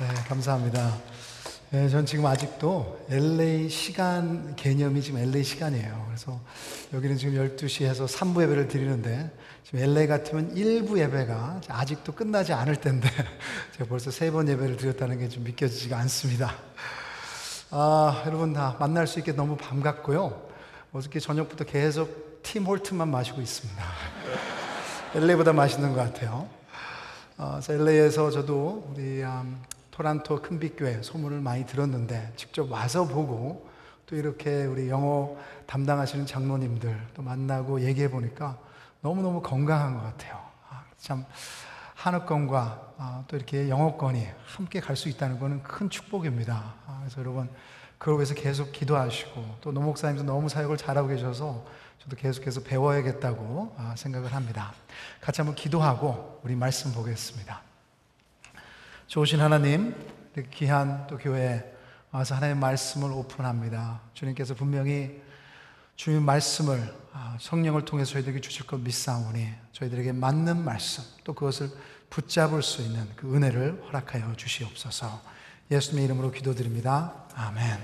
네, 감사합니다. 네, 전 지금 아직도 LA 시간 개념이 지금 LA 시간이에요. 그래서 여기는 지금 12시에서 3부 예배를 드리는데 지금 LA 같으면 1부 예배가 아직도 끝나지 않을 텐데 제가 벌써 세 번 예배를 드렸다는 게 좀 믿겨지지가 않습니다. 아, 여러분 다 만날 수 있게 너무 반갑고요. 어저께 저녁부터 계속 팀 홀트만 마시고 있습니다. LA보다 맛있는 것 같아요. 어, LA에서 저도 우리 음, 토란토 큰빛교회 소문을 많이 들었는데 직접 와서 보고 또 이렇게 우리 영어 담당하시는 장로님들 또 만나고 얘기해 보니까 너무너무 건강한 것 같아요. 아, 참 한옥권과 아, 또 이렇게 영어권이 함께 갈 수 있다는 것은 큰 축복입니다. 아, 그래서 여러분 그걸 위해서 계속 기도하시고 또 노목사님도 너무 사역을 잘하고 계셔서 저도 계속해서 배워야겠다고 아, 생각을 합니다. 같이 한번 기도하고 우리 말씀 보겠습니다. 좋으신 하나님, 귀한 또 교회 와서 하나님의 말씀을 오픈합니다. 주님께서 분명히 주님 말씀을 아, 성령을 통해서 저희들에게 주실 것 믿사오니 저희들에게 맞는 말씀 또 그것을 붙잡을 수 있는 그 은혜를 허락하여 주시옵소서. 예수님의 이름으로 기도드립니다. 아멘.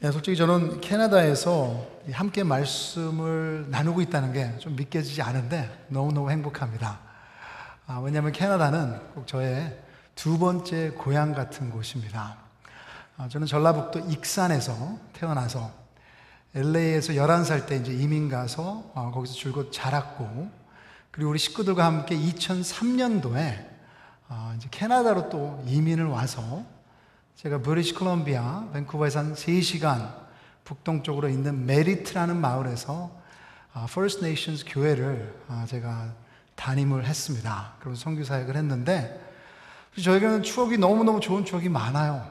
네, 솔직히 저는 캐나다에서 함께 말씀을 나누고 있다는 게 좀 믿겨지지 않은데 너무너무 행복합니다. 아, 왜냐하면 캐나다는 꼭 저의 두 번째 고향 같은 곳입니다. 아, 저는 전라북도 익산에서 태어나서 LA에서 11살 때 이제 이민 가서 아, 거기서 줄곧 자랐고 그리고 우리 식구들과 함께 2003년도에 아, 이제 캐나다로 또 이민을 와서 제가 브리티시 콜롬비아 밴쿠버에서 한 3시간 북동쪽으로 있는 메릿이라는 마을에서 아, First Nations 교회를 아, 제가 담임을 했습니다. 그럼 선교 사역을 했는데 저에게는 추억이 너무너무 좋은 추억이 많아요.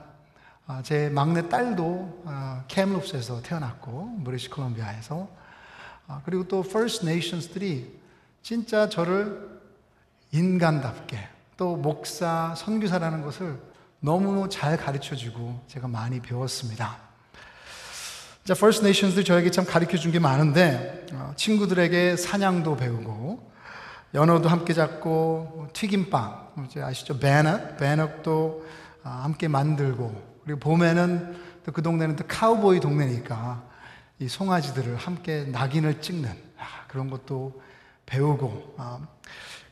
아, 제 막내 딸도 아, 캠룹스에서 태어났고 브리티시 콜롬비아에서 아, 그리고 또 First Nations들이 진짜 저를 인간답게 또 목사, 선교사라는 것을 너무 잘 가르쳐 주고 제가 많이 배웠습니다. 자, First Nations들이 저에게 참 가르쳐 준 게 많은데 친구들에게 사냥도 배우고 연어도 함께 잡고 뭐 튀김빵 이제 아시죠? 배넛 배넛도 아, 함께 만들고 그리고 봄에는 또 그 동네는 또 카우보이 동네니까 이 송아지들을 함께 낙인을 찍는 아, 그런 것도 배우고 아,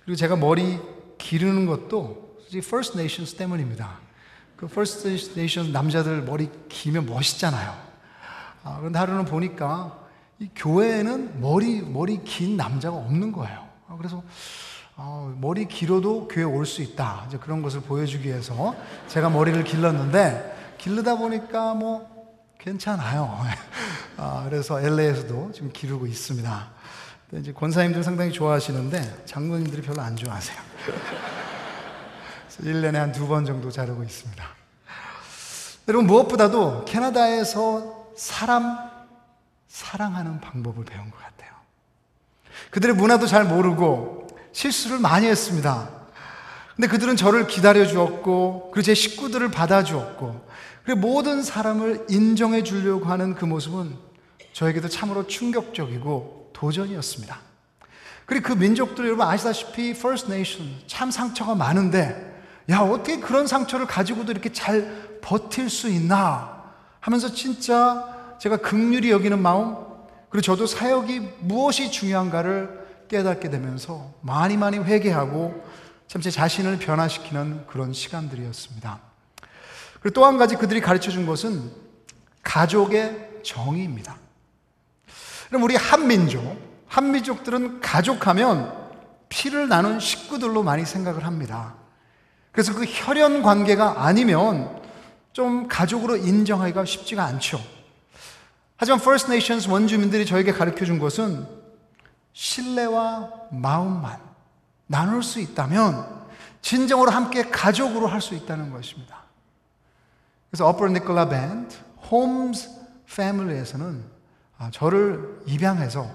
그리고 제가 머리 기르는 것도 First Nations 때문입니다. 그 First Nations 남자들 머리 기면 멋있잖아요. 그런데 하루는 보니까 이 교회에는 머리 머리 긴 남자가 없는 거예요. 아, 그래서 어, 머리 길어도 교회 올 수 있다. 이제 그런 것을 보여주기 위해서 제가 머리를 길렀는데 길르다 보니까 뭐 괜찮아요. 아, 그래서 LA에서도 지금 기르고 있습니다. 이제 권사님들 상당히 좋아하시는데 장로님들이 별로 안 좋아하세요. 1년에 한 두 번 정도 자르고 있습니다. 여러분 무엇보다도 캐나다에서 사람 사랑하는 방법을 배운 것 같아요. 그들의 문화도 잘 모르고 실수를 많이 했습니다. 근데 그들은 저를 기다려 주었고, 그리고 제 식구들을 받아 주었고, 그리고 모든 사람을 인정해 주려고 하는 그 모습은 저에게도 참으로 충격적이고 도전이었습니다. 그리고 그 민족들 여러분 아시다시피 First Nation 참 상처가 많은데, 야, 어떻게 그런 상처를 가지고도 이렇게 잘 버틸 수 있나 하면서 진짜 제가 극률이 여기는 마음, 그리고 저도 사역이 무엇이 중요한가를 깨닫게 되면서 많이 많이 회개하고 참 제 자신을 변화시키는 그런 시간들이었습니다. 그리고 또 한 가지 그들이 가르쳐 준 것은 가족의 정의입니다. 그럼 우리 한민족, 한민족들은 가족하면 피를 나눈 식구들로 많이 생각을 합니다. 그래서 그 혈연 관계가 아니면 좀 가족으로 인정하기가 쉽지가 않죠. 하지만 First Nations 원주민들이 저에게 가르쳐 준 것은 신뢰와 마음만 나눌 수 있다면 진정으로 함께 가족으로 할 수 있다는 것입니다. 그래서 Upper Nicola Band, Holmes Family에서는 아, 저를 입양해서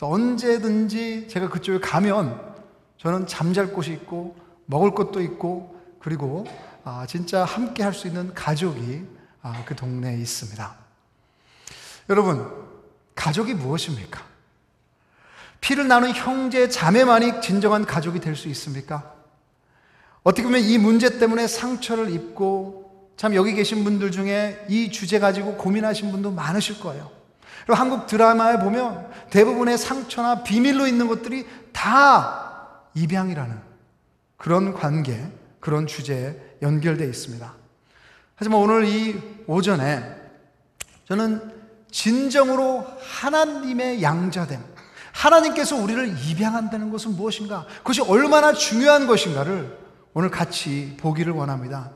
언제든지 제가 그쪽에 가면 저는 잠잘 곳이 있고 먹을 것도 있고 그리고 아, 진짜 함께 할 수 있는 가족이 아, 그 동네에 있습니다. 여러분, 가족이 무엇입니까? 피를 나눈 형제, 자매만이 진정한 가족이 될 수 있습니까? 어떻게 보면 이 문제 때문에 상처를 입고 참 여기 계신 분들 중에 이 주제 가지고 고민하신 분도 많으실 거예요. 그리고 한국 드라마에 보면 대부분의 상처나 비밀로 있는 것들이 다 입양이라는 그런 관계, 그런 주제에 연결되어 있습니다. 하지만 오늘 이 오전에 저는 진정으로 하나님의 양자됨, 하나님께서 우리를 입양한다는 것은 무엇인가? 그것이 얼마나 중요한 것인가를 오늘 같이 보기를 원합니다.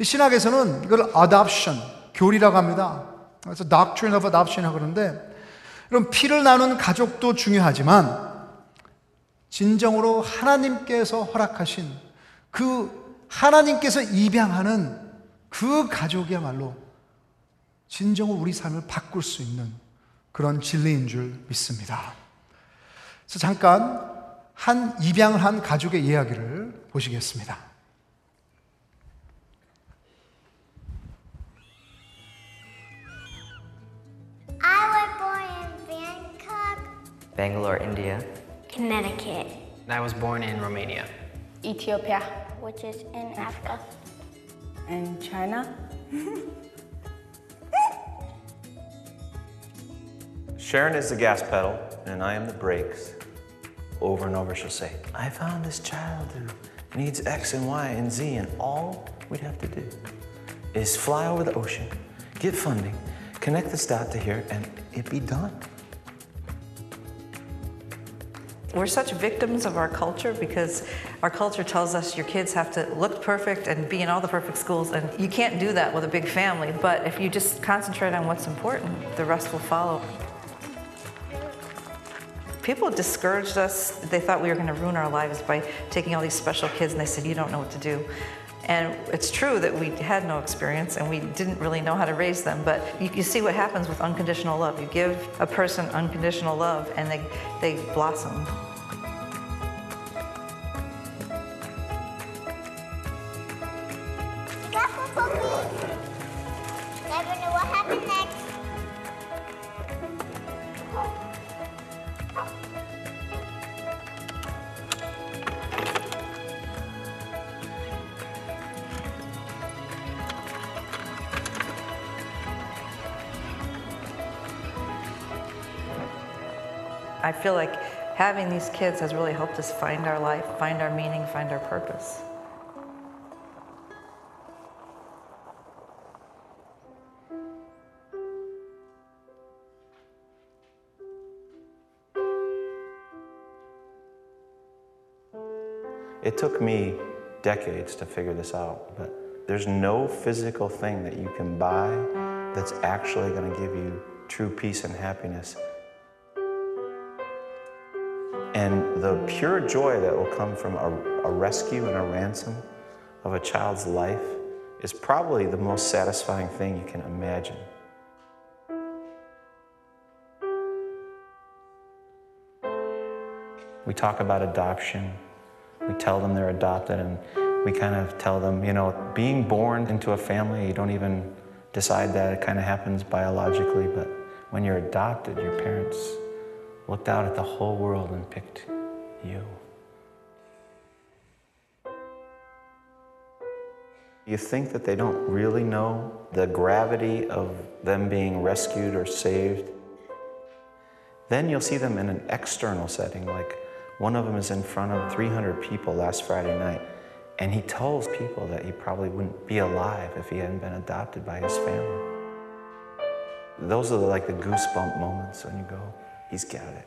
신학에서는 이걸 adoption, 교리라고 합니다. 그래서 doctrine of adoption이라고 그러는데, 그럼 피를 나눈 가족도 중요하지만, 진정으로 하나님께서 허락하신 그 하나님께서 입양하는 그 가족이야말로 진정으로 우리 삶을 바꿀 수 있는 그런 진리인 줄 믿습니다. 그래서 잠깐 한 입양을 한 가족의 이야기를 보시겠습니다. I was born in Bangkok, Bangalore, India. Connecticut, And I was born in Romania. Ethiopia which is in Africa. and China. Sharon is the gas pedal, and I am the brakes. Over and over, she'll say, I found this child who needs X and Y and Z, and all we'd have to do is fly over the ocean, get funding, connect this dot to here, and it'd be done. We're such victims of our culture because our culture tells us your kids have to look perfect and be in all the perfect schools, and you can't do that with a big family. But if you just concentrate on what's important, the rest will follow. People discouraged us. They thought we were going to ruin our lives by taking all these special kids, and they said, You don't know what to do. And it's true that we had no experience and we didn't really know how to raise them, but you, you see what happens with unconditional love. You give a person unconditional love and they, they blossom. Feel like having these kids has really helped us find our life, find our meaning, find our purpose. It took me decades to figure this out, but there's no physical thing that you can buy that's actually going to give you true peace and happiness. And the pure joy that will come from a, a rescue and a ransom of a child's life is probably the most satisfying thing you can imagine. We talk about adoption. We tell them they're adopted, and we kind of tell them, you know, being born into a family, you don't even decide that. It kind of happens biologically, but when you're adopted, your parents looked out at the whole world and picked you. You think that they don't really know the gravity of them being rescued or saved. Then you'll see them in an external setting, like one of them is in front of 300 people last Friday night, and he tells people that he probably wouldn't be alive if he hadn't been adopted by his family. Those are like the goosebump moments when you go, he's got it.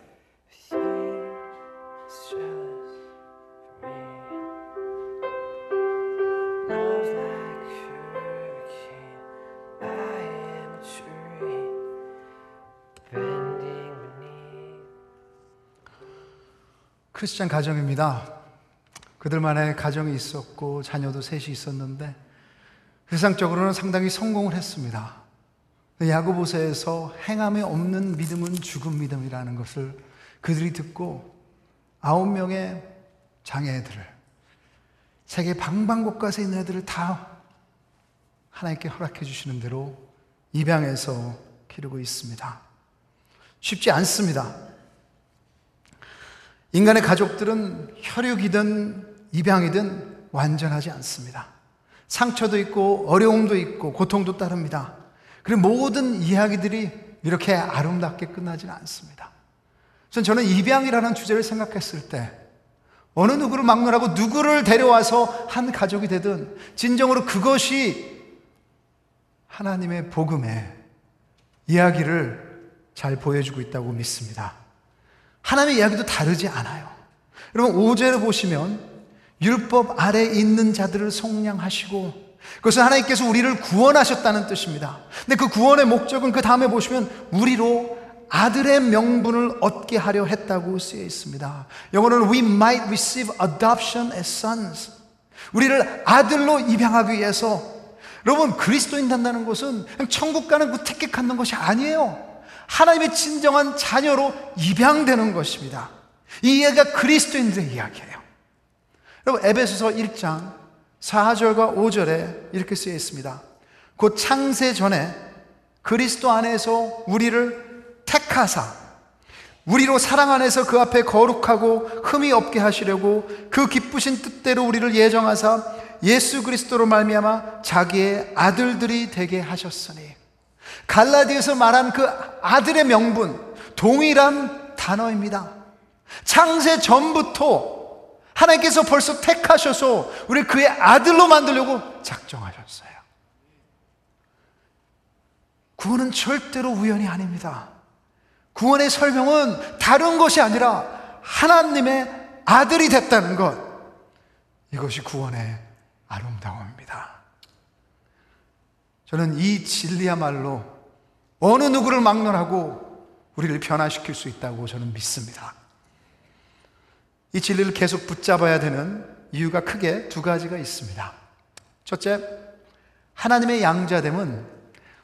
크리스찬 가정입니다. 그들만의 가정이 있었고 자녀도 셋이 있었는데 세상적으로는 상당히 성공을 했습니다. 야고보서에서 행함이 없는 믿음은 죽은 믿음이라는 것을 그들이 듣고 아홉 명의 장애들을 세계 방방곳곳에 있는 애들을 다 하나님께 허락해 주시는 대로 입양해서 기르고 있습니다. 쉽지 않습니다. 인간의 가족들은 혈육이든 입양이든 완전하지 않습니다. 상처도 있고 어려움도 있고 고통도 따릅니다. 그리고 모든 이야기들이 이렇게 아름답게 끝나지는 않습니다. 전 저는 입양이라는 주제를 생각했을 때 어느 누구를 막론하고 누구를 데려와서 한 가족이 되든 진정으로 그것이 하나님의 복음의 이야기를 잘 보여주고 있다고 믿습니다. 하나님의 이야기도 다르지 않아요. 여러분 5절을 보시면 율법 아래 있는 자들을 속량하시고 그것은 하나님께서 우리를 구원하셨다는 뜻입니다. 근데 그 구원의 목적은 그 다음에 보시면 우리로 아들의 명분을 얻게 하려 했다고 쓰여 있습니다. 영어로는 we might receive adoption as sons. 우리를 아들로 입양하기 위해서 여러분 그리스도인 된다는 것은 천국 가는 그 티켓 갖는 것이 아니에요. 하나님의 진정한 자녀로 입양되는 것입니다. 이 이야기가 그리스도인들의 이야기예요. 여러분 에베소서 1장 4절과 5절에 이렇게 쓰여 있습니다. 곧 창세 전에 그리스도 안에서 우리를 택하사 우리로 사랑 안에서 그 앞에 거룩하고 흠이 없게 하시려고 그 기쁘신 뜻대로 우리를 예정하사 예수 그리스도로 말미암아 자기의 아들들이 되게 하셨으니 갈라디에서 말한 그 아들의 명분 동일한 단어입니다. 창세 전부터 하나님께서 벌써 택하셔서 우리 그의 아들로 만들려고 작정하셨어요. 구원은 절대로 우연이 아닙니다. 구원의 설명은 다른 것이 아니라 하나님의 아들이 됐다는 것. 이것이 구원의 아름다움입니다. 저는 이 진리야말로 어느 누구를 막론하고 우리를 변화시킬 수 있다고 저는 믿습니다. 이 진리를 계속 붙잡아야 되는 이유가 크게 두 가지가 있습니다. 첫째, 하나님의 양자됨은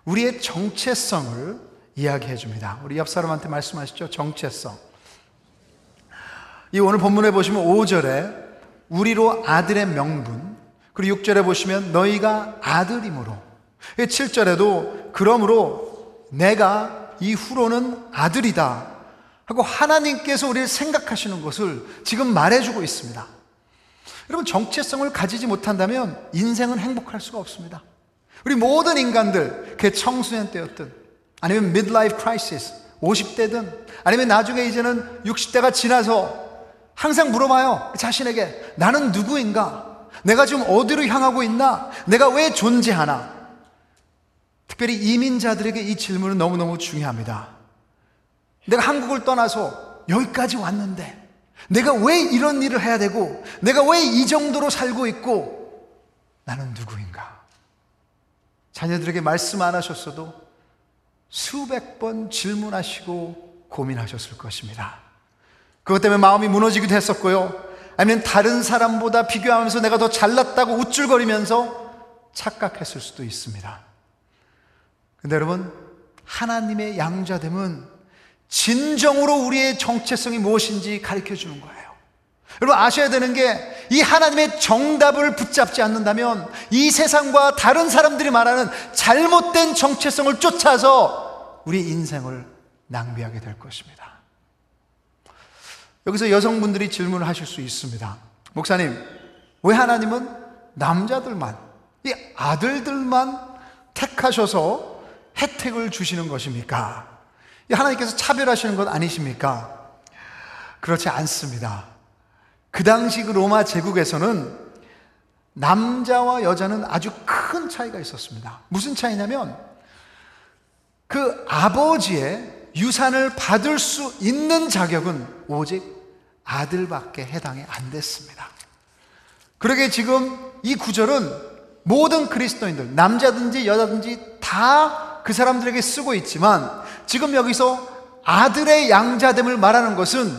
우리의 정체성을 이야기해 줍니다. 우리 옆 사람한테 말씀하시죠. 정체성. 이 오늘 본문에 보시면 5절에 우리로 아들의 명분, 그리고 6절에 보시면 너희가 아들이므로, 7절에도 그러므로 내가 이후로는 아들이다. 하고 하나님께서 우리를 생각하시는 것을 지금 말해주고 있습니다. 여러분, 정체성을 가지지 못한다면 인생은 행복할 수가 없습니다. 우리 모든 인간들, 그 청소년 때였든, 아니면 midlife crisis, 50대든, 아니면 나중에 이제는 60대가 지나서 항상 물어봐요. 자신에게, 나는 누구인가? 내가 지금 어디로 향하고 있나? 내가 왜 존재하나? 특별히 이민자들에게 이 질문은 너무너무 중요합니다. 내가 한국을 떠나서 여기까지 왔는데 내가 왜 이런 일을 해야 되고 내가 왜 이 정도로 살고 있고 나는 누구인가? 자녀들에게 말씀 안 하셨어도 수백 번 질문하시고 고민하셨을 것입니다. 그것 때문에 마음이 무너지기도 했었고요. 아니면 다른 사람보다 비교하면서 내가 더 잘났다고 우쭐거리면서 착각했을 수도 있습니다. 근데 여러분, 하나님의 양자됨은 진정으로 우리의 정체성이 무엇인지 가르쳐 주는 거예요. 여러분 아셔야 되는 게 이 하나님의 정답을 붙잡지 않는다면 이 세상과 다른 사람들이 말하는 잘못된 정체성을 쫓아서 우리 인생을 낭비하게 될 것입니다. 여기서 여성분들이 질문을 하실 수 있습니다. 목사님, 왜 하나님은 남자들만, 이 아들들만 택하셔서 혜택을 주시는 것입니까? 하나님께서 차별하시는 것 아니십니까? 그렇지 않습니다. 그 당시 그 로마 제국에서는 남자와 여자는 아주 큰 차이가 있었습니다. 무슨 차이냐면 그 아버지의 유산을 받을 수 있는 자격은 오직 아들밖에 해당이 안 됐습니다. 그러게 지금 이 구절은 모든 그리스도인들, 남자든지 여자든지 다 그 사람들에게 쓰고 있지만 지금 여기서 아들의 양자됨을 말하는 것은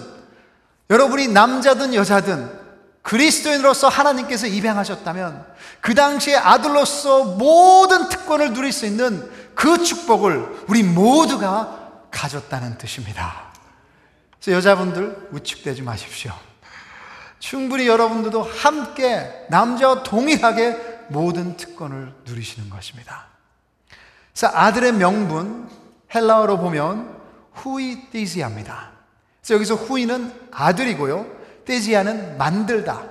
여러분이 남자든 여자든 그리스도인으로서 하나님께서 입양하셨다면 그 당시에 아들로서 모든 특권을 누릴 수 있는 그 축복을 우리 모두가 가졌다는 뜻입니다. 그래서 여자분들 우측되지 마십시오. 충분히 여러분들도 함께 남자와 동일하게 모든 특권을 누리시는 것입니다. 그래서 아들의 명분 헬라어로 보면 후이 띠지아입니다. 그래서 여기서 후이는 아들이고요. 띠지아는 만들다.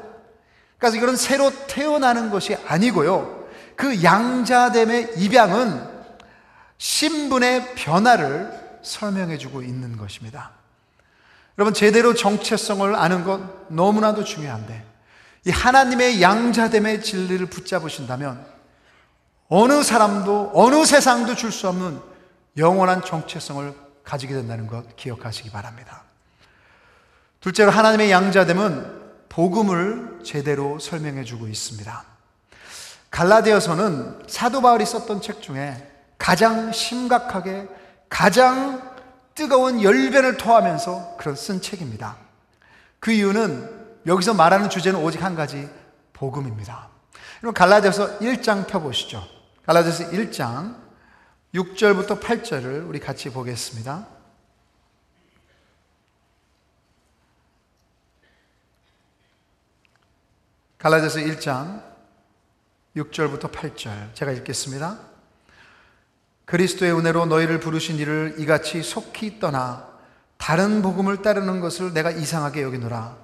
그러니까 이건 새로 태어나는 것이 아니고요. 그 양자됨의 입양은 신분의 변화를 설명해 주고 있는 것입니다. 여러분, 제대로 정체성을 아는 것 너무나도 중요한데, 이 하나님의 양자됨의 진리를 붙잡으신다면, 어느 사람도, 어느 세상도 줄 수 없는 영원한 정체성을 가지게 된다는 것 기억하시기 바랍니다. 둘째로 하나님의 양자됨은 복음을 제대로 설명해 주고 있습니다. 갈라디아서는 사도 바울이 썼던 책 중에 가장 심각하게 가장 뜨거운 열변을 토하면서 그런 쓴 책입니다. 그 이유는 여기서 말하는 주제는 오직 한 가지 복음입니다. 여러분 갈라디아서 1장 펴 보시죠. 갈라디아서 1장 6절부터 8절을 우리 같이 보겠습니다. 갈라디아서 1장 6절부터 8절 제가 읽겠습니다. 그리스도의 은혜로 너희를 부르신 이를 이같이 속히 떠나 다른 복음을 따르는 것을 내가 이상하게 여기노라.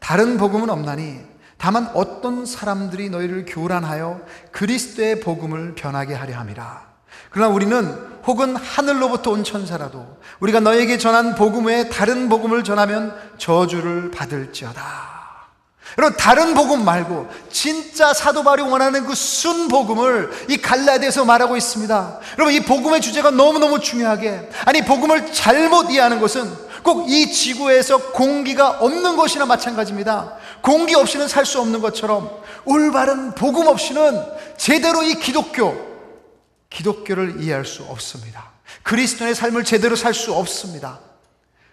다른 복음은 없나니 다만 어떤 사람들이 너희를 교란하여 그리스도의 복음을 변하게 하려 함이라. 그러나 우리는 혹은 하늘로부터 온 천사라도 우리가 너에게 전한 복음 외에 다른 복음을 전하면 저주를 받을지어다. 여러분 다른 복음 말고 진짜 사도 바울이 원하는 그 순 복음을 이 갈라디아서 말하고 있습니다. 여러분 이 복음의 주제가 너무너무 중요하게 아니 복음을 잘못 이해하는 것은 꼭 이 지구에서 공기가 없는 것이나 마찬가지입니다. 공기 없이는 살 수 없는 것처럼 올바른 복음 없이는 제대로 이 기독교 기독교를 이해할 수 없습니다. 그리스도의 삶을 제대로 살 수 없습니다.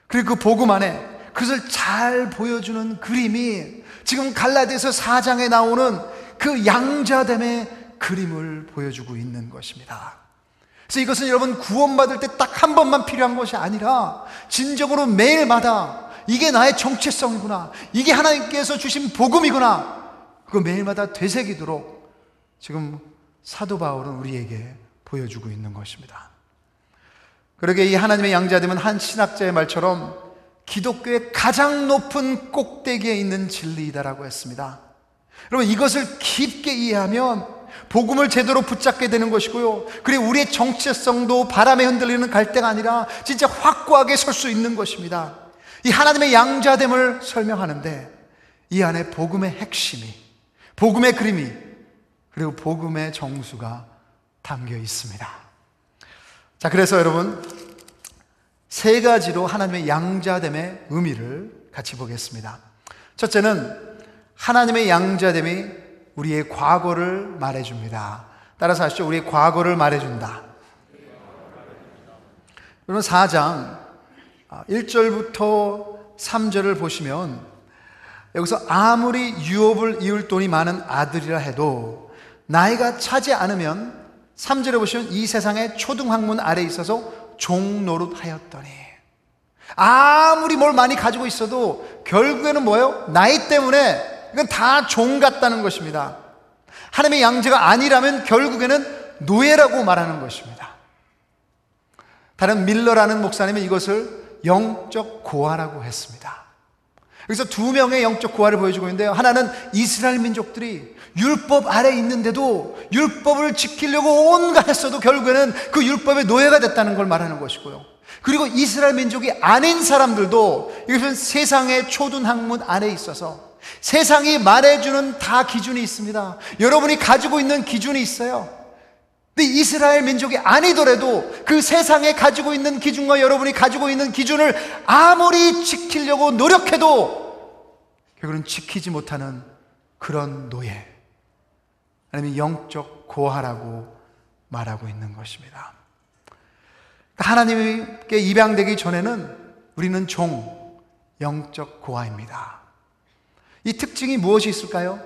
그리고 그 복음 안에 그것을 잘 보여주는 그림이 지금 갈라디아서 4장에 나오는 그 양자됨의 그림을 보여주고 있는 것입니다. 그래서 이것은 여러분 구원받을 때 딱 한 번만 필요한 것이 아니라 진정으로 매일마다 이게 나의 정체성이구나. 이게 하나님께서 주신 복음이구나. 그거 매일마다 되새기도록 지금 사도 바울은 우리에게 보여주고 있는 것입니다. 그러게 이 하나님의 양자됨은 한 신학자의 말처럼 기독교의 가장 높은 꼭대기에 있는 진리이다라고 했습니다. 여러분 이것을 깊게 이해하면 복음을 제대로 붙잡게 되는 것이고요. 그리고 우리의 정체성도 바람에 흔들리는 갈대가 아니라 진짜 확고하게 설 수 있는 것입니다. 이 하나님의 양자됨을 설명하는데 이 안에 복음의 핵심이, 복음의 그림이, 그리고 복음의 정수가 담겨 있습니다. 자, 그래서 여러분, 세 가지로 하나님의 양자됨의 의미를 같이 보겠습니다. 첫째는 하나님의 양자됨이 우리의 과거를 말해줍니다. 따라서 하시죠. 우리의 과거를 말해준다. 여러분 4장 1절부터 3절을 보시면 여기서 아무리 유업을 이을 돈이 많은 아들이라 해도 나이가 차지 않으면 3절에 보시면 이 세상의 초등학문 아래 있어서 종노릇 하였더니 아무리 뭘 많이 가지고 있어도 결국에는 뭐예요? 나이 때문에 이건 다 종 같다는 것입니다. 하나님의 양제가 아니라면 결국에는 노예라고 말하는 것입니다. 다른 밀러라는 목사님은 이것을 영적 고아라고 했습니다. 여기서 두 명의 영적 고아를 보여주고 있는데요. 하나는 이스라엘 민족들이 율법 아래 있는데도 율법을 지키려고 온갖 했어도 결국에는 그 율법의 노예가 됐다는 걸 말하는 것이고요. 그리고 이스라엘 민족이 아닌 사람들도 이것은 세상의 초등 학문 안에 있어서 세상이 말해주는 다 기준이 있습니다. 여러분이 가지고 있는 기준이 있어요. 근데 이스라엘 민족이 아니더라도 그 세상에 가지고 있는 기준과 여러분이 가지고 있는 기준을 아무리 지키려고 노력해도 결국은 지키지 못하는 그런 노예. 아니면 영적 고하라고 말하고 있는 것입니다. 하나님께 입양되기 전에는 우리는 종, 영적 고아입니다. 이 특징이 무엇이 있을까요?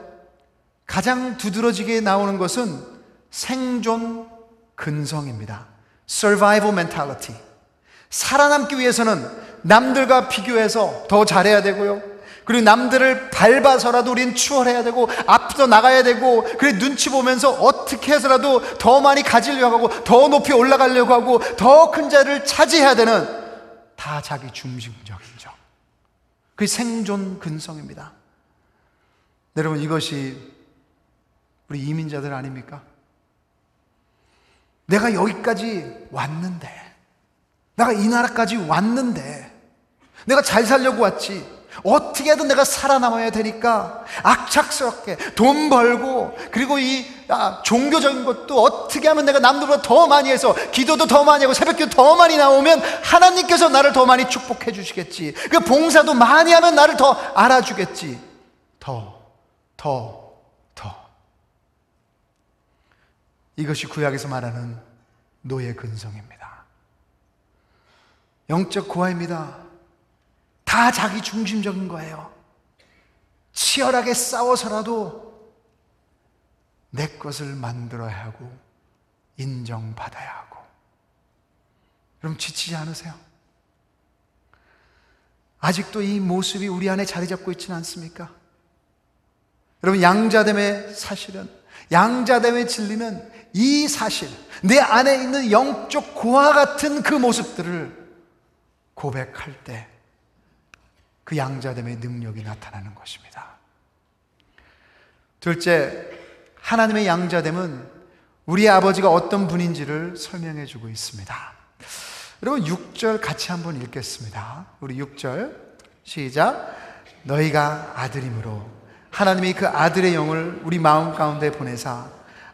가장 두드러지게 나오는 것은 생존 근성입니다. survival mentality. 살아남기 위해서는 남들과 비교해서 더 잘해야 되고요. 그리고 남들을 밟아서라도 우린 추월해야 되고 앞서 나가야 되고 그리고 눈치 보면서 어떻게 해서라도 더 많이 가지려고 하고 더 높이 올라가려고 하고 더 큰 자리를 차지해야 되는 다 자기 중심적이죠. 그게 생존 근성입니다. 여러분 이것이 우리 이민자들 아닙니까? 내가 여기까지 왔는데, 내가 이 나라까지 왔는데, 내가 잘 살려고 왔지. 어떻게든 내가 살아남아야 되니까 악착스럽게 돈 벌고 그리고 이 아, 종교적인 것도 어떻게 하면 내가 남들보다 더 많이 해서 기도도 더 많이 하고 새벽기도 더 많이 나오면 하나님께서 나를 더 많이 축복해 주시겠지. 그 봉사도 많이 하면 나를 더 알아주겠지. 더, 더, 더. 이것이 구약에서 말하는 노예 근성입니다. 영적 고아입니다. 다 자기 중심적인 거예요. 치열하게 싸워서라도 내 것을 만들어야 하고 인정받아야 하고. 그럼 지치지 않으세요? 아직도 이 모습이 우리 안에 자리 잡고 있지는 않습니까? 여러분 양자됨의 사실은 양자됨의 진리는 이 사실 내 안에 있는 영적 고아 같은 그 모습들을 고백할 때 그 양자됨의 능력이 나타나는 것입니다. 둘째, 하나님의 양자됨은 우리 아버지가 어떤 분인지를 설명해 주고 있습니다. 여러분 6절 같이 한번 읽겠습니다. 우리 6절 시작. 너희가 아들이므로 하나님이 그 아들의 영을 우리 마음 가운데 보내사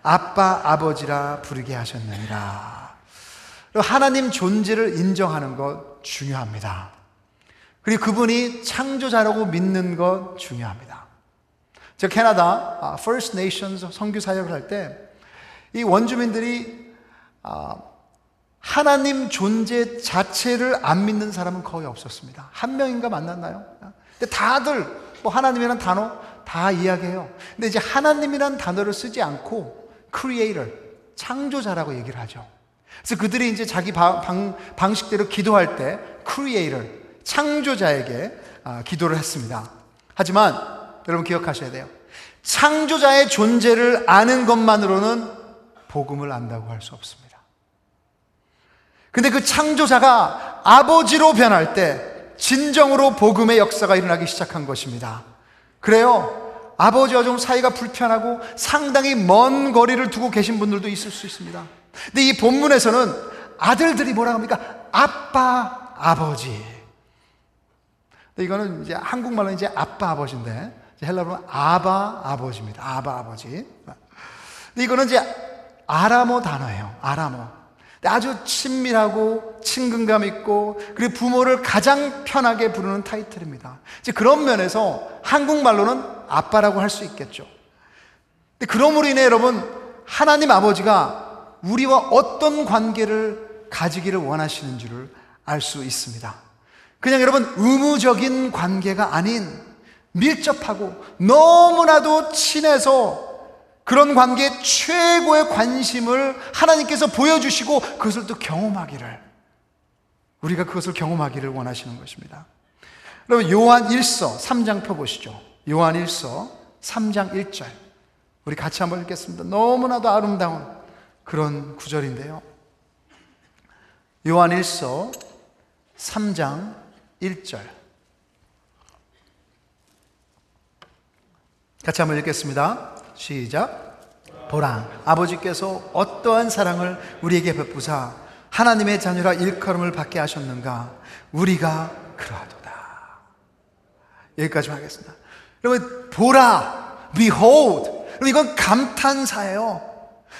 아빠 아버지라 부르게 하셨느니라. 하나님 존재를 인정하는 것 중요합니다. 그리고 그분이 창조자라고 믿는 것 중요합니다. 저 캐나다 아, First Nations 선교 사역을 할 때 이 원주민들이 아, 하나님 존재 자체를 안 믿는 사람은 거의 없었습니다. 한 명인가 만났나요? 근데 다들 뭐 하나님이라는 단어 다 이야기해요. 근데 이제 하나님이라는 단어를 쓰지 않고 Creator, 창조자라고 얘기를 하죠. 그래서 그들이 이제 자기 방, 방 식대로 기도할 때 Creator, 창조자에게 아, 기도를 했습니다. 하지만 여러분 기억하셔야 돼요. 창조자의 존재를 아는 것만으로는 복음을 안다고 할 수 없습니다. 근데 그 창조자가 아버지로 변할 때 진정으로 복음의 역사가 일어나기 시작한 것입니다. 그래요. 아버지와 좀 사이가 불편하고 상당히 먼 거리를 두고 계신 분들도 있을 수 있습니다. 근데 이 본문에서는 아들들이 뭐라 합니까? 아빠, 아버지. 이거는 이제 한국말로 이제 아빠 아버지인데 헬라어로 아바 아버지입니다. 아바 아버지. 근데 이거는 이제 아람어 단어예요. 아람어. 아주 친밀하고 친근감 있고 그리고 부모를 가장 편하게 부르는 타이틀입니다. 이제 그런 면에서 한국말로는 아빠라고 할 수 있겠죠. 근데 그러므로 인해 여러분 하나님 아버지가 우리와 어떤 관계를 가지기를 원하시는지를 알 수 있습니다. 그냥 여러분 의무적인 관계가 아닌 밀접하고 너무나도 친해서 그런 관계에 최고의 관심을 하나님께서 보여주시고 그것을 또 경험하기를 우리가 그것을 경험하기를 원하시는 것입니다. 여러분 요한 1서 3장 펴보시죠. 요한 1서 3장 1절 우리 같이 한번 읽겠습니다. 너무나도 아름다운 그런 구절인데요. 요한 1서 3장 1절. 같이 한번 읽겠습니다. 시작. 보라, 아버지께서 어떠한 사랑을 우리에게 베푸사 하나님의 자녀라 일컬음을 받게 하셨는가? 우리가 그러하도다. 여기까지 하겠습니다. 여러분, 보라, behold. 여러분, 이건 감탄사예요.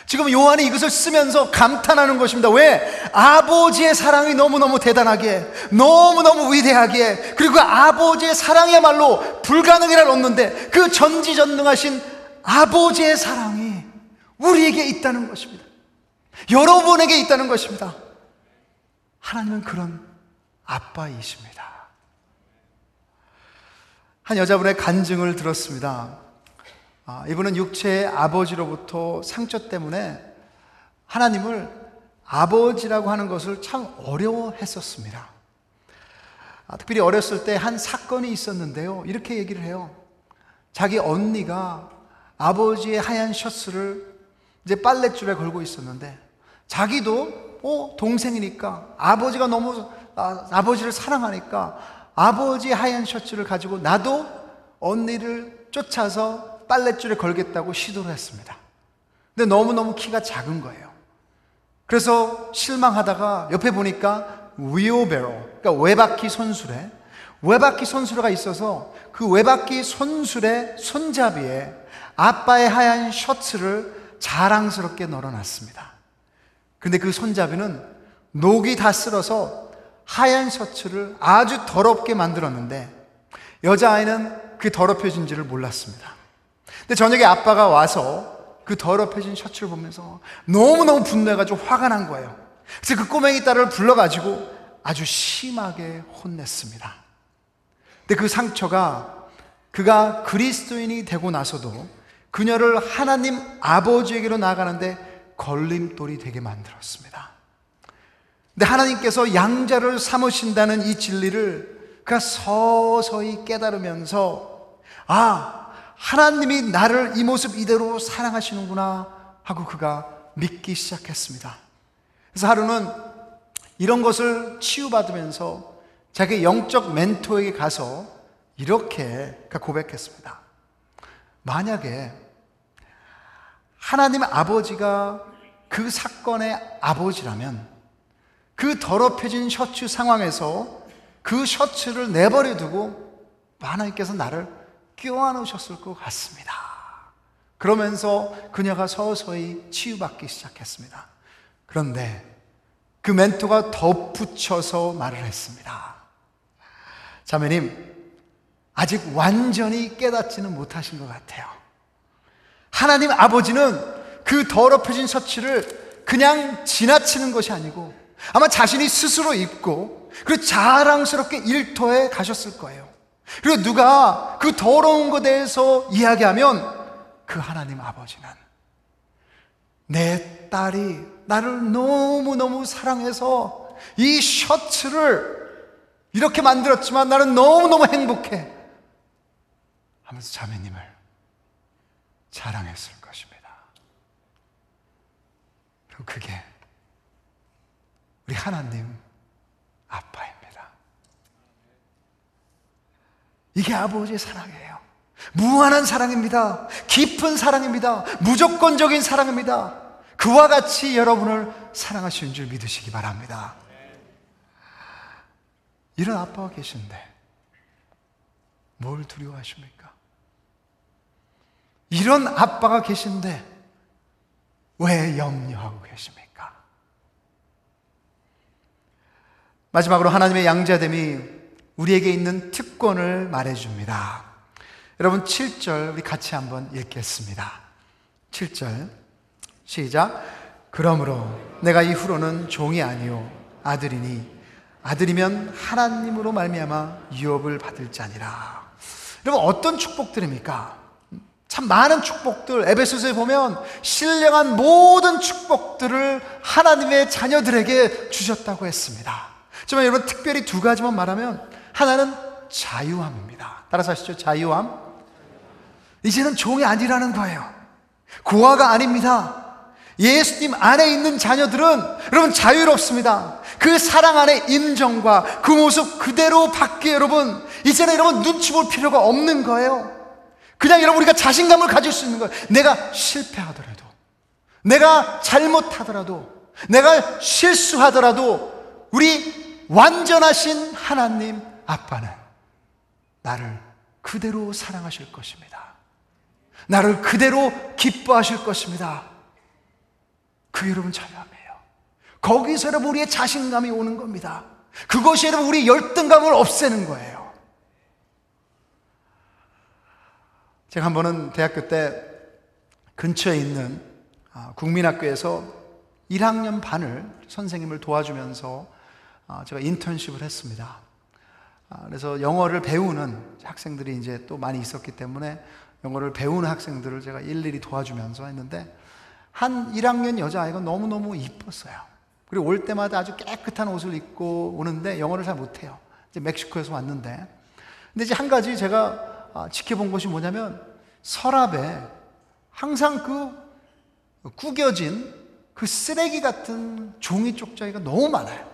지금 요한이 이것을 쓰면서 감탄하는 것입니다. 왜? 아버지의 사랑이 너무너무 대단하게, 너무너무 위대하게, 그리고 그 아버지의 사랑이야말로 불가능이라 없는데 그 전지전능하신 아버지의 사랑이 우리에게 있다는 것입니다. 여러분에게 있다는 것입니다. 하나님은 그런 아빠이십니다. 한 여자분의 간증을 들었습니다. 아, 이분은 육체의 아버지로부터 상처 때문에 하나님을 아버지라고 하는 것을 참 어려워했었습니다. 아, 특별히 어렸을 때 한 사건이 있었는데요. 이렇게 얘기를 해요. 자기 언니가 아버지의 하얀 셔츠를 이제 빨랫줄에 걸고 있었는데 자기도 어, 동생이니까 아버지가 너무 아, 버지를 사랑하니까 아버지 하얀 셔츠를 가지고 나도 언니를 쫓아서 빨랫줄에 걸겠다고 시도를 했습니다. 근데 너무너무 키가 작은 거예요. 그래서 실망하다가 옆에 보니까 위오베로, 그러니까 외바퀴 손수레, 외바퀴 손수레가 있어서 그 외바퀴 손수레 손잡이에 아빠의 하얀 셔츠를 자랑스럽게 널어놨습니다. 근데 그 손잡이는 녹이 다 쓸어서 하얀 셔츠를 아주 더럽게 만들었는데 여자아이는 그 더럽혀진지를 몰랐습니다. 근데 저녁에 아빠가 와서 그 더럽혀진 셔츠를 보면서 너무너무 분노해가지고 화가 난 거예요. 그래서 그 꼬맹이 딸을 불러가지고 아주 심하게 혼냈습니다. 근데 그 상처가 그가 그리스도인이 되고 나서도 그녀를 하나님 아버지에게로 나아가는데 걸림돌이 되게 만들었습니다. 근데 하나님께서 양자를 삼으신다는 이 진리를 그가 서서히 깨달으면서 아, 하나님이 나를 이 모습 이대로 사랑하시는구나 하고 그가 믿기 시작했습니다. 그래서 하루는 이런 것을 치유받으면서 자기 영적 멘토에게 가서 이렇게 고백했습니다. 만약에 하나님 아버지가 그 사건의 아버지라면 그 더럽혀진 셔츠 상황에서 그 셔츠를 내버려 두고 하나님께서 나를 껴안아 놓으셨을 것 같습니다. 그러면서 그녀가 서서히 치유받기 시작했습니다. 그런데 그 멘토가 덧붙여서 말을 했습니다. 자매님, 아직 완전히 깨닫지는 못하신 것 같아요. 하나님 아버지는 그 더럽혀진 셔츠를 그냥 지나치는 것이 아니고 아마 자신이 스스로 입고 그리고 자랑스럽게 일터에 가셨을 거예요. 그리고 누가 그 더러운 것에 대해서 이야기하면 그 하나님 아버지는 내 딸이 나를 너무너무 사랑해서 이 셔츠를 이렇게 만들었지만 나는 너무너무 행복해. 하면서 자매님을 자랑했을 것입니다. 그리고 그게 우리 하나님 아빠입니다. 이게 아버지의 사랑이에요. 무한한 사랑입니다. 깊은 사랑입니다. 무조건적인 사랑입니다. 그와 같이 여러분을 사랑하시는 줄 믿으시기 바랍니다. 이런 아빠가 계신데 뭘 두려워하십니까? 이런 아빠가 계신데 왜 염려하고 계십니까? 마지막으로 하나님의 양자됨이 우리에게 있는 특권을 말해줍니다. 여러분 7절 우리 같이 한번 읽겠습니다. 7절 시작 그러므로 내가 이후로는 종이 아니요 아들이니 아들이면 하나님으로 말미암아 유업을 받을 자니라. 여러분 어떤 축복들입니까? 참 많은 축복들 에베소서에 보면 신령한 모든 축복들을 하나님의 자녀들에게 주셨다고 했습니다. 하지만 여러분 특별히 두 가지만 말하면 하나는 자유함입니다. 따라서 하시죠. 자유함. 이제는 종이 아니라는 거예요. 고아가 아닙니다. 예수님 안에 있는 자녀들은 여러분 자유롭습니다. 그 사랑 안에 인정과 그 모습 그대로 받기에 여러분 이제는 여러분 눈치 볼 필요가 없는 거예요. 그냥 여러분 우리가 자신감을 가질 수 있는 거예요. 내가 실패하더라도 내가 잘못하더라도 내가 실수하더라도 우리 완전하신 하나님 아빠는 나를 그대로 사랑하실 것입니다. 나를 그대로 기뻐하실 것입니다. 그게 여러분 자유함이에요. 거기서 여러분 우리의 자신감이 오는 겁니다. 그것이 여러분 우리 열등감을 없애는 거예요. 제가 한 번은 대학교 때 근처에 있는 아, 국민학교에서 1학년 반을 선생님을 도와주면서 아, 제가 인턴십을 했습니다. 아, 그래서 영어를 배우는 학생들이 이제 또 많이 있었기 때문에 영어를 배우는 학생들을 제가 일일이 도와주면서 했는데 한 1학년 여자아이가 너무너무 이뻤어요. 그리고 올 때마다 아주 깨끗한 옷을 입고 오는데 영어를 잘 못해요. 이제 멕시코에서 왔는데. 근데 이제 한 가지 제가 아, 지켜본 것이 뭐냐면 서랍에 항상 그 구겨진 그 쓰레기 같은 종이 쪽자기가 너무 많아요.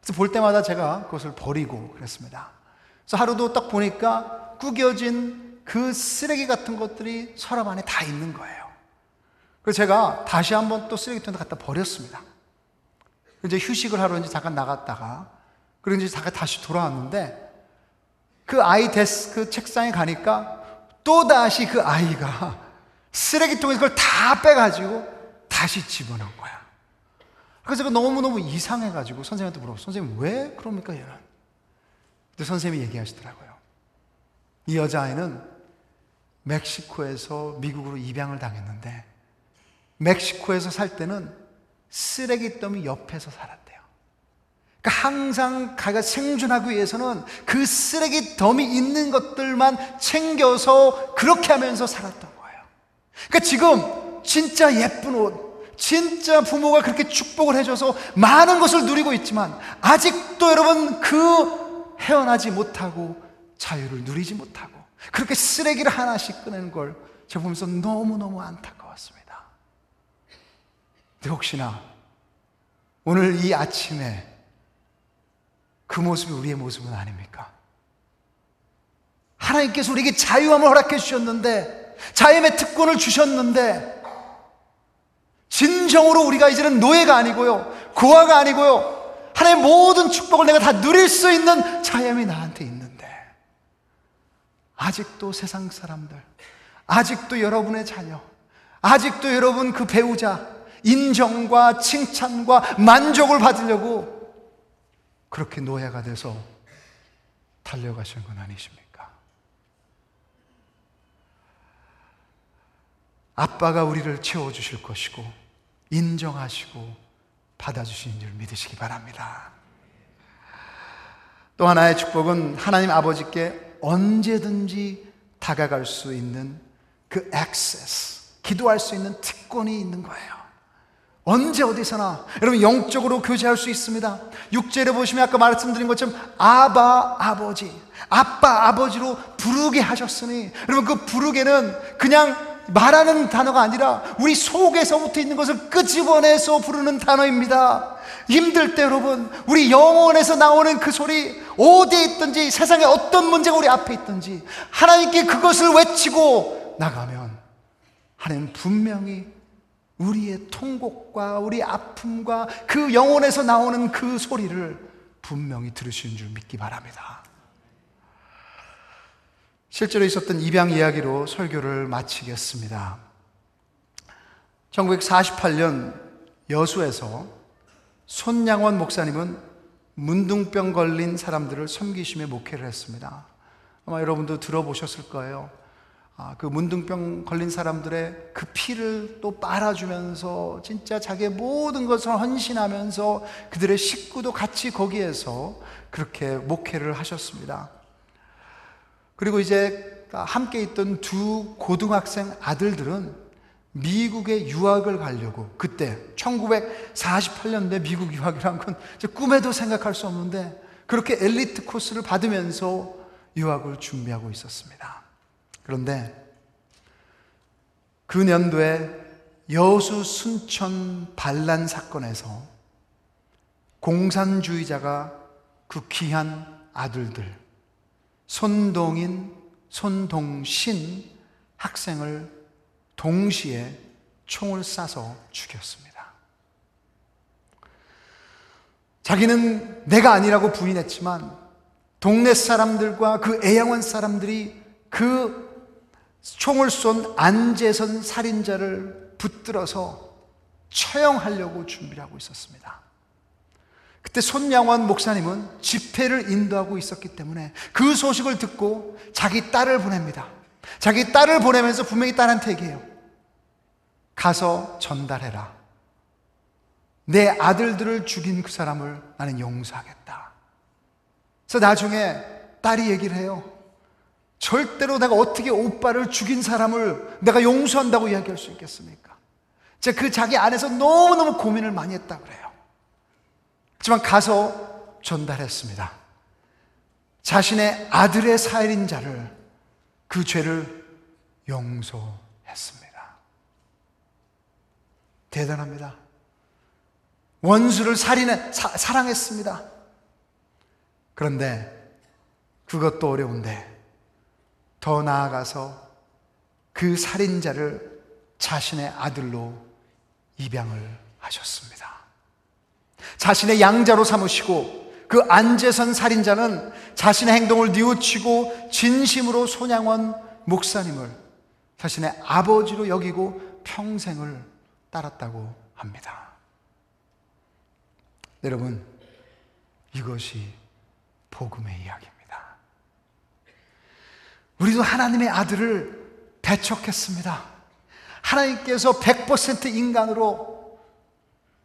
그래서 볼 때마다 제가 그것을 버리고 그랬습니다. 그래서 하루도 딱 보니까 구겨진 그 쓰레기 같은 것들이 서랍 안에 다 있는 거예요. 그래서 제가 다시 한번 또 쓰레기통에 갖다 버렸습니다. 이제 휴식을 하러 이제 잠깐 나갔다가 그리고 이제 잠깐 다시 돌아왔는데 그 아이 데스크 책상에 가니까 또 다시 그 아이가 쓰레기통에 그걸 다 빼가지고 다시 집어넣은 거야. 그래서 제가 너무너무 이상해가지고 선생님한테 물어봤어요. 선생님 왜 그럽니까 얘는? 근데 선생님이 얘기하시더라고요. 이 여자아이는 멕시코에서 미국으로 입양을 당했는데 멕시코에서 살 때는 쓰레기 더미 옆에서 살았대요. 그러니까 항상 가가 생존하기 위해서는 그 쓰레기 더미 있는 것들만 챙겨서 그렇게 하면서 살았던 거예요. 그러니까 지금 진짜 예쁜 옷, 진짜 부모가 그렇게 축복을 해줘서 많은 것을 누리고 있지만 아직도 여러분 그 헤어나지 못하고 자유를 누리지 못하고 그렇게 쓰레기를 하나씩 꺼내는 걸 제가 보면서 너무너무 안타까웠습니다. 근데 혹시나 오늘 이 아침에 그 모습이 우리의 모습은 아닙니까? 하나님께서 우리에게 자유함을 허락해 주셨는데, 자유의 특권을 주셨는데, 진정으로 우리가 이제는 노예가 아니고요, 고아가 아니고요, 하나님의 모든 축복을 내가 다 누릴 수 있는 자유함이 나한테 있는데, 아직도 세상 사람들, 아직도 여러분의 자녀, 아직도 여러분 그 배우자, 인정과 칭찬과 만족을 받으려고 그렇게 노예가 돼서 달려가시는 건 아니십니까? 아빠가 우리를 채워주실 것이고, 인정하시고, 받아주시는 줄 믿으시기 바랍니다. 또 하나의 축복은 하나님 아버지께 언제든지 다가갈 수 있는 그 액세스, 기도할 수 있는 특권이 있는 거예요. 언제 어디서나 여러분 영적으로 교제할 수 있습니다. 6절에 보시면 아까 말씀드린 것처럼 아바 아버지, 아빠 아버지로 부르게 하셨으니 여러분 그 부르게는 그냥 말하는 단어가 아니라 우리 속에서부터 있는 것을 끄집어내서 부르는 단어입니다. 힘들 때 여러분 우리 영혼에서 나오는 그 소리 어디에 있든지 세상에 어떤 문제가 우리 앞에 있든지 하나님께 그것을 외치고 나가면 하나님 분명히 우리의 통곡과 우리 아픔과 그 영혼에서 나오는 그 소리를 분명히 들으시는 줄 믿기 바랍니다. 실제로 있었던 입양 이야기로 설교를 마치겠습니다. 1948년 여수에서 손양원 목사님은 문둥병 걸린 사람들을 섬기심에 목회를 했습니다. 아마 여러분도 들어보셨을 거예요. 아, 그 문둥병 걸린 사람들의 그 피를 또 빨아주면서 진짜 자기의 모든 것을 헌신하면서 그들의 식구도 같이 거기에서 그렇게 목회를 하셨습니다. 그리고 이제 함께 있던 두 고등학생 아들들은 미국에 유학을 가려고 그때 1948년대 미국 유학이란 건 꿈에도 생각할 수 없는데 그렇게 엘리트 코스를 받으면서 유학을 준비하고 있었습니다. 그런데 그 년도에 여수 순천 반란 사건에서 공산주의자가 그 귀한 아들들 손동인, 손동신 학생을 동시에 총을 쏴서 죽였습니다. 자기는 내가 아니라고 부인했지만 동네 사람들과 그 애양원 사람들이 그 총을 쏜 안재선 살인자를 붙들어서 처형하려고 준비를 하고 있었습니다. 그때 손양원 목사님은 집회를 인도하고 있었기 때문에 그 소식을 듣고 자기 딸을 보냅니다. 자기 딸을 보내면서 분명히 딸한테 얘기해요. 가서 전달해라. 내 아들들을 죽인 그 사람을 나는 용서하겠다. 그래서 나중에 딸이 얘기를 해요. 절대로 내가 어떻게 오빠를 죽인 사람을 내가 용서한다고 이야기할 수 있겠습니까? 제가 그 자기 안에서 너무너무 고민을 많이 했다 그래요. 하지만 가서 전달했습니다. 자신의 아들의 살인자를 그 죄를 용서했습니다. 대단합니다. 원수를 살인해 사, 사랑했습니다. 그런데 그것도 어려운데 더 나아가서 그 살인자를 자신의 아들로 입양을 하셨습니다. 자신의 양자로 삼으시고 그 안재선 살인자는 자신의 행동을 뉘우치고 진심으로 손양원 목사님을 자신의 아버지로 여기고 평생을 따랐다고 합니다. 여러분, 이것이 복음의 이야기입니다. 우리도 하나님의 아들을 배척했습니다. 하나님께서 100% 인간으로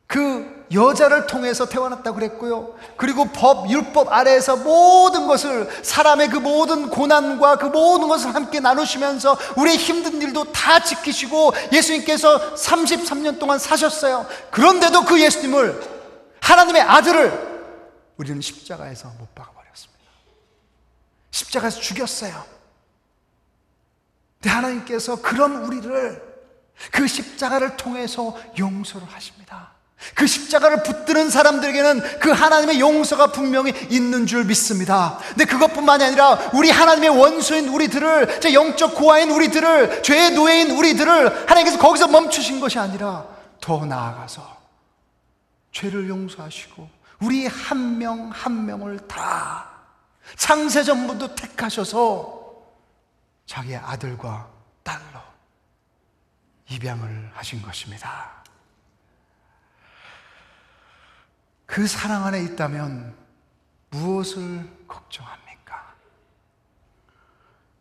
그 여자를 통해서 태어났다고 그랬고요. 그리고 법, 율법 아래에서 모든 것을, 사람의 그 모든 고난과 그 모든 것을 함께 나누시면서 우리의 힘든 일도 다 지키시고 예수님께서 33년 동안 사셨어요. 그런데도 그 예수님을, 하나님의 아들을 우리는 십자가에서 못 박아버렸습니다. 십자가에서 죽였어요. 하나님께서 그런 우리를 그 십자가를 통해서 용서를 하십니다. 그 십자가를 붙드는 사람들에게는 그 하나님의 용서가 분명히 있는 줄 믿습니다. 근데 그것뿐만이 아니라 우리 하나님의 원수인 우리들을, 제 영적 고아인 우리들을, 죄의 노예인 우리들을 하나님께서 거기서 멈추신 것이 아니라 더 나아가서 죄를 용서하시고 우리 한 명 한 명을 다 창세 전부터 택하셔서 자기의 아들과 딸로 입양을 하신 것입니다. 그 사랑 안에 있다면 무엇을 걱정합니까?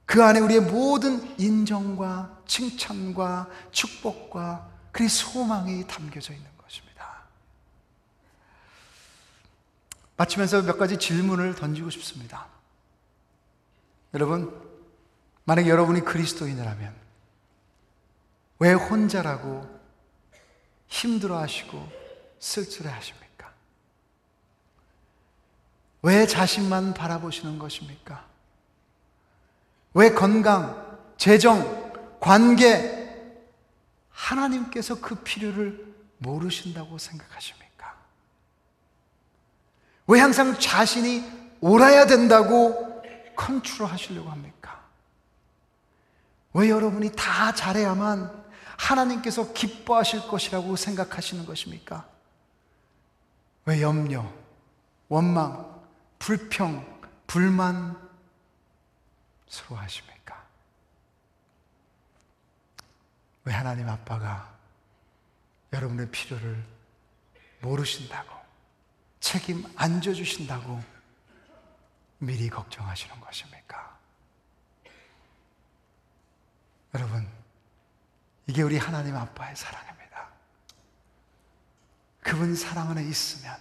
그 안에 우리의 모든 인정과 칭찬과 축복과 그 소망이 담겨져 있는 것입니다. 마치면서 몇 가지 질문을 던지고 싶습니다. 여러분, 만약 여러분이 그리스도인이라면 왜 혼자라고 힘들어 하시고 쓸쓸해 하십니까? 왜 자신만 바라보시는 것입니까? 왜 건강, 재정, 관계, 하나님께서 그 필요를 모르신다고 생각하십니까? 왜 항상 자신이 옳아야 된다고 컨트롤 하시려고 합니까? 왜 여러분이 다 잘해야만 하나님께서 기뻐하실 것이라고 생각하시는 것입니까? 왜 염려, 원망, 불평, 불만 서로 하십니까? 왜 하나님 아빠가 여러분의 필요를 모르신다고, 책임 안 져주신다고 미리 걱정하시는 것입니까? 여러분, 이게 우리 하나님 아빠의 사랑입니다. 그분 사랑 안에 있으면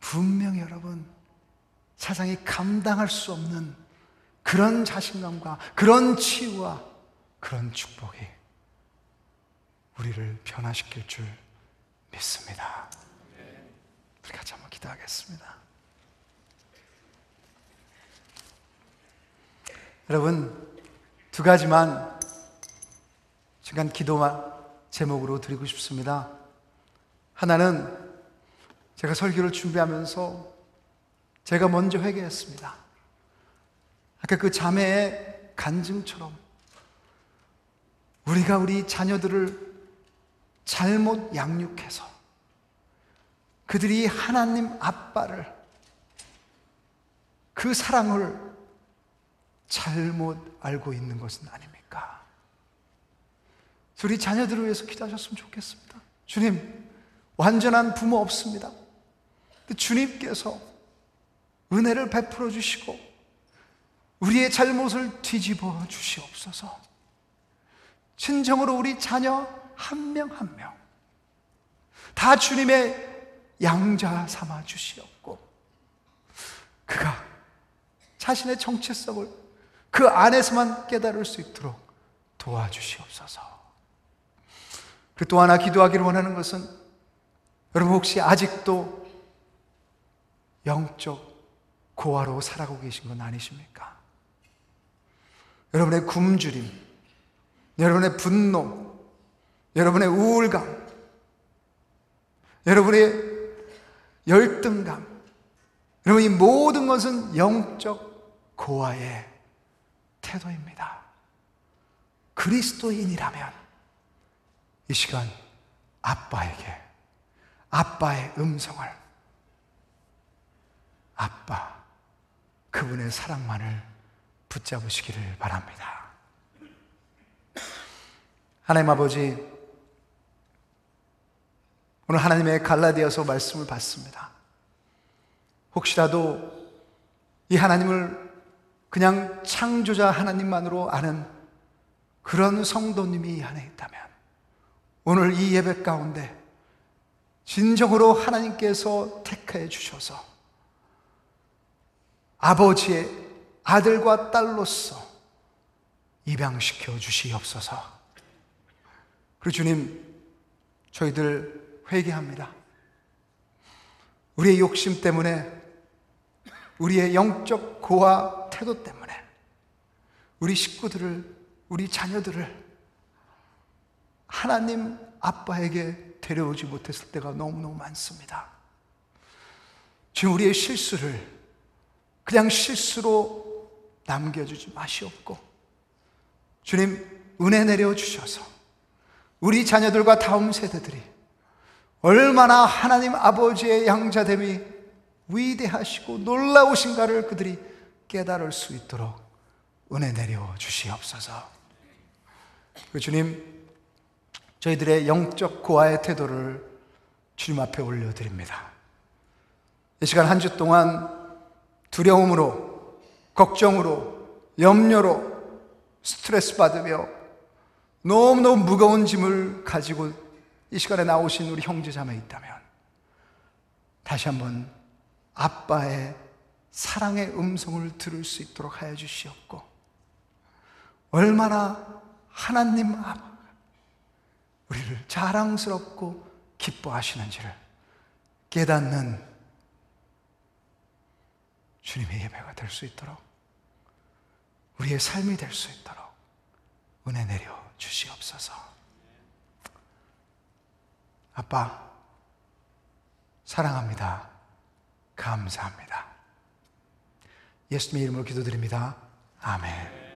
분명히 여러분 세상이 감당할 수 없는 그런 자신감과 그런 치유와 그런 축복이 우리를 변화시킬 줄 믿습니다. 우리 같이 한번 기도하겠습니다. 여러분, 두 가지만 시간 기도 제목으로 드리고 싶습니다. 하나는 제가 설교를 준비하면서 제가 먼저 회개했습니다. 아까 그 자매의 간증처럼 우리가 우리 자녀들을 잘못 양육해서 그들이 하나님 아빠를 그 사랑을 잘못 알고 있는 것은 아닙니까? 우리 자녀들을 위해서 기도하셨으면 좋겠습니다. 주님, 완전한 부모 없습니다. 주님께서 은혜를 베풀어 주시고 우리의 잘못을 뒤집어 주시옵소서. 진정으로 우리 자녀 한 명 한 명 다 주님의 양자 삼아 주시옵고 그가 자신의 정체성을 그 안에서만 깨달을 수 있도록 도와주시옵소서. 그리고 또 하나 기도하기를 원하는 것은 여러분 혹시 아직도 영적 고아로 살아가고 계신 건 아니십니까? 여러분의 굶주림, 여러분의 분노, 여러분의 우울감, 여러분의 열등감, 여러분 이 모든 것은 영적 고아의 태도입니다. 그리스도인이라면 이 시간 아빠에게 아빠의 음성을 아빠 그분의 사랑만을 붙잡으시기를 바랍니다. 하나님 아버지 오늘 하나님의 갈라디아서 말씀을 받습니다. 혹시라도 이 하나님을 그냥 창조자 하나님만으로 아는 그런 성도님이 이 안에 있다면 오늘 이 예배 가운데 진정으로 하나님께서 택해 주셔서 아버지의 아들과 딸로서 입양시켜 주시옵소서. 그리고 주님, 저희들 회개합니다. 우리의 욕심 때문에, 우리의 영적 고와 태도 때문에, 우리 식구들을, 우리 자녀들을 하나님 아빠에게 데려오지 못했을 때가 너무너무 많습니다. 지금 우리의 실수를 그냥 실수로 남겨주지 마시옵고, 주님, 은혜 내려 주셔서 우리 자녀들과 다음 세대들이 얼마나 하나님 아버지의 양자됨이 위대하시고 놀라우신가를 그들이 깨달을 수 있도록 은혜 내려 주시옵소서. 그 주님, 저희들의 영적 고아의 태도를 주님 앞에 올려드립니다. 이 시간 한 주 동안 두려움으로, 걱정으로, 염려로, 스트레스 받으며 너무너무 무거운 짐을 가지고 이 시간에 나오신 우리 형제 자매 있다면 다시 한번 아빠의 사랑의 음성을 들을 수 있도록 하여 주시옵고 얼마나 하나님 아빠 우리를 자랑스럽고 기뻐하시는지를 깨닫는 주님의 예배가 될 수 있도록 우리의 삶이 될 수 있도록 은혜 내려 주시옵소서. 아빠, 사랑합니다. 감사합니다. 예수님의 이름으로 기도드립니다. 아멘.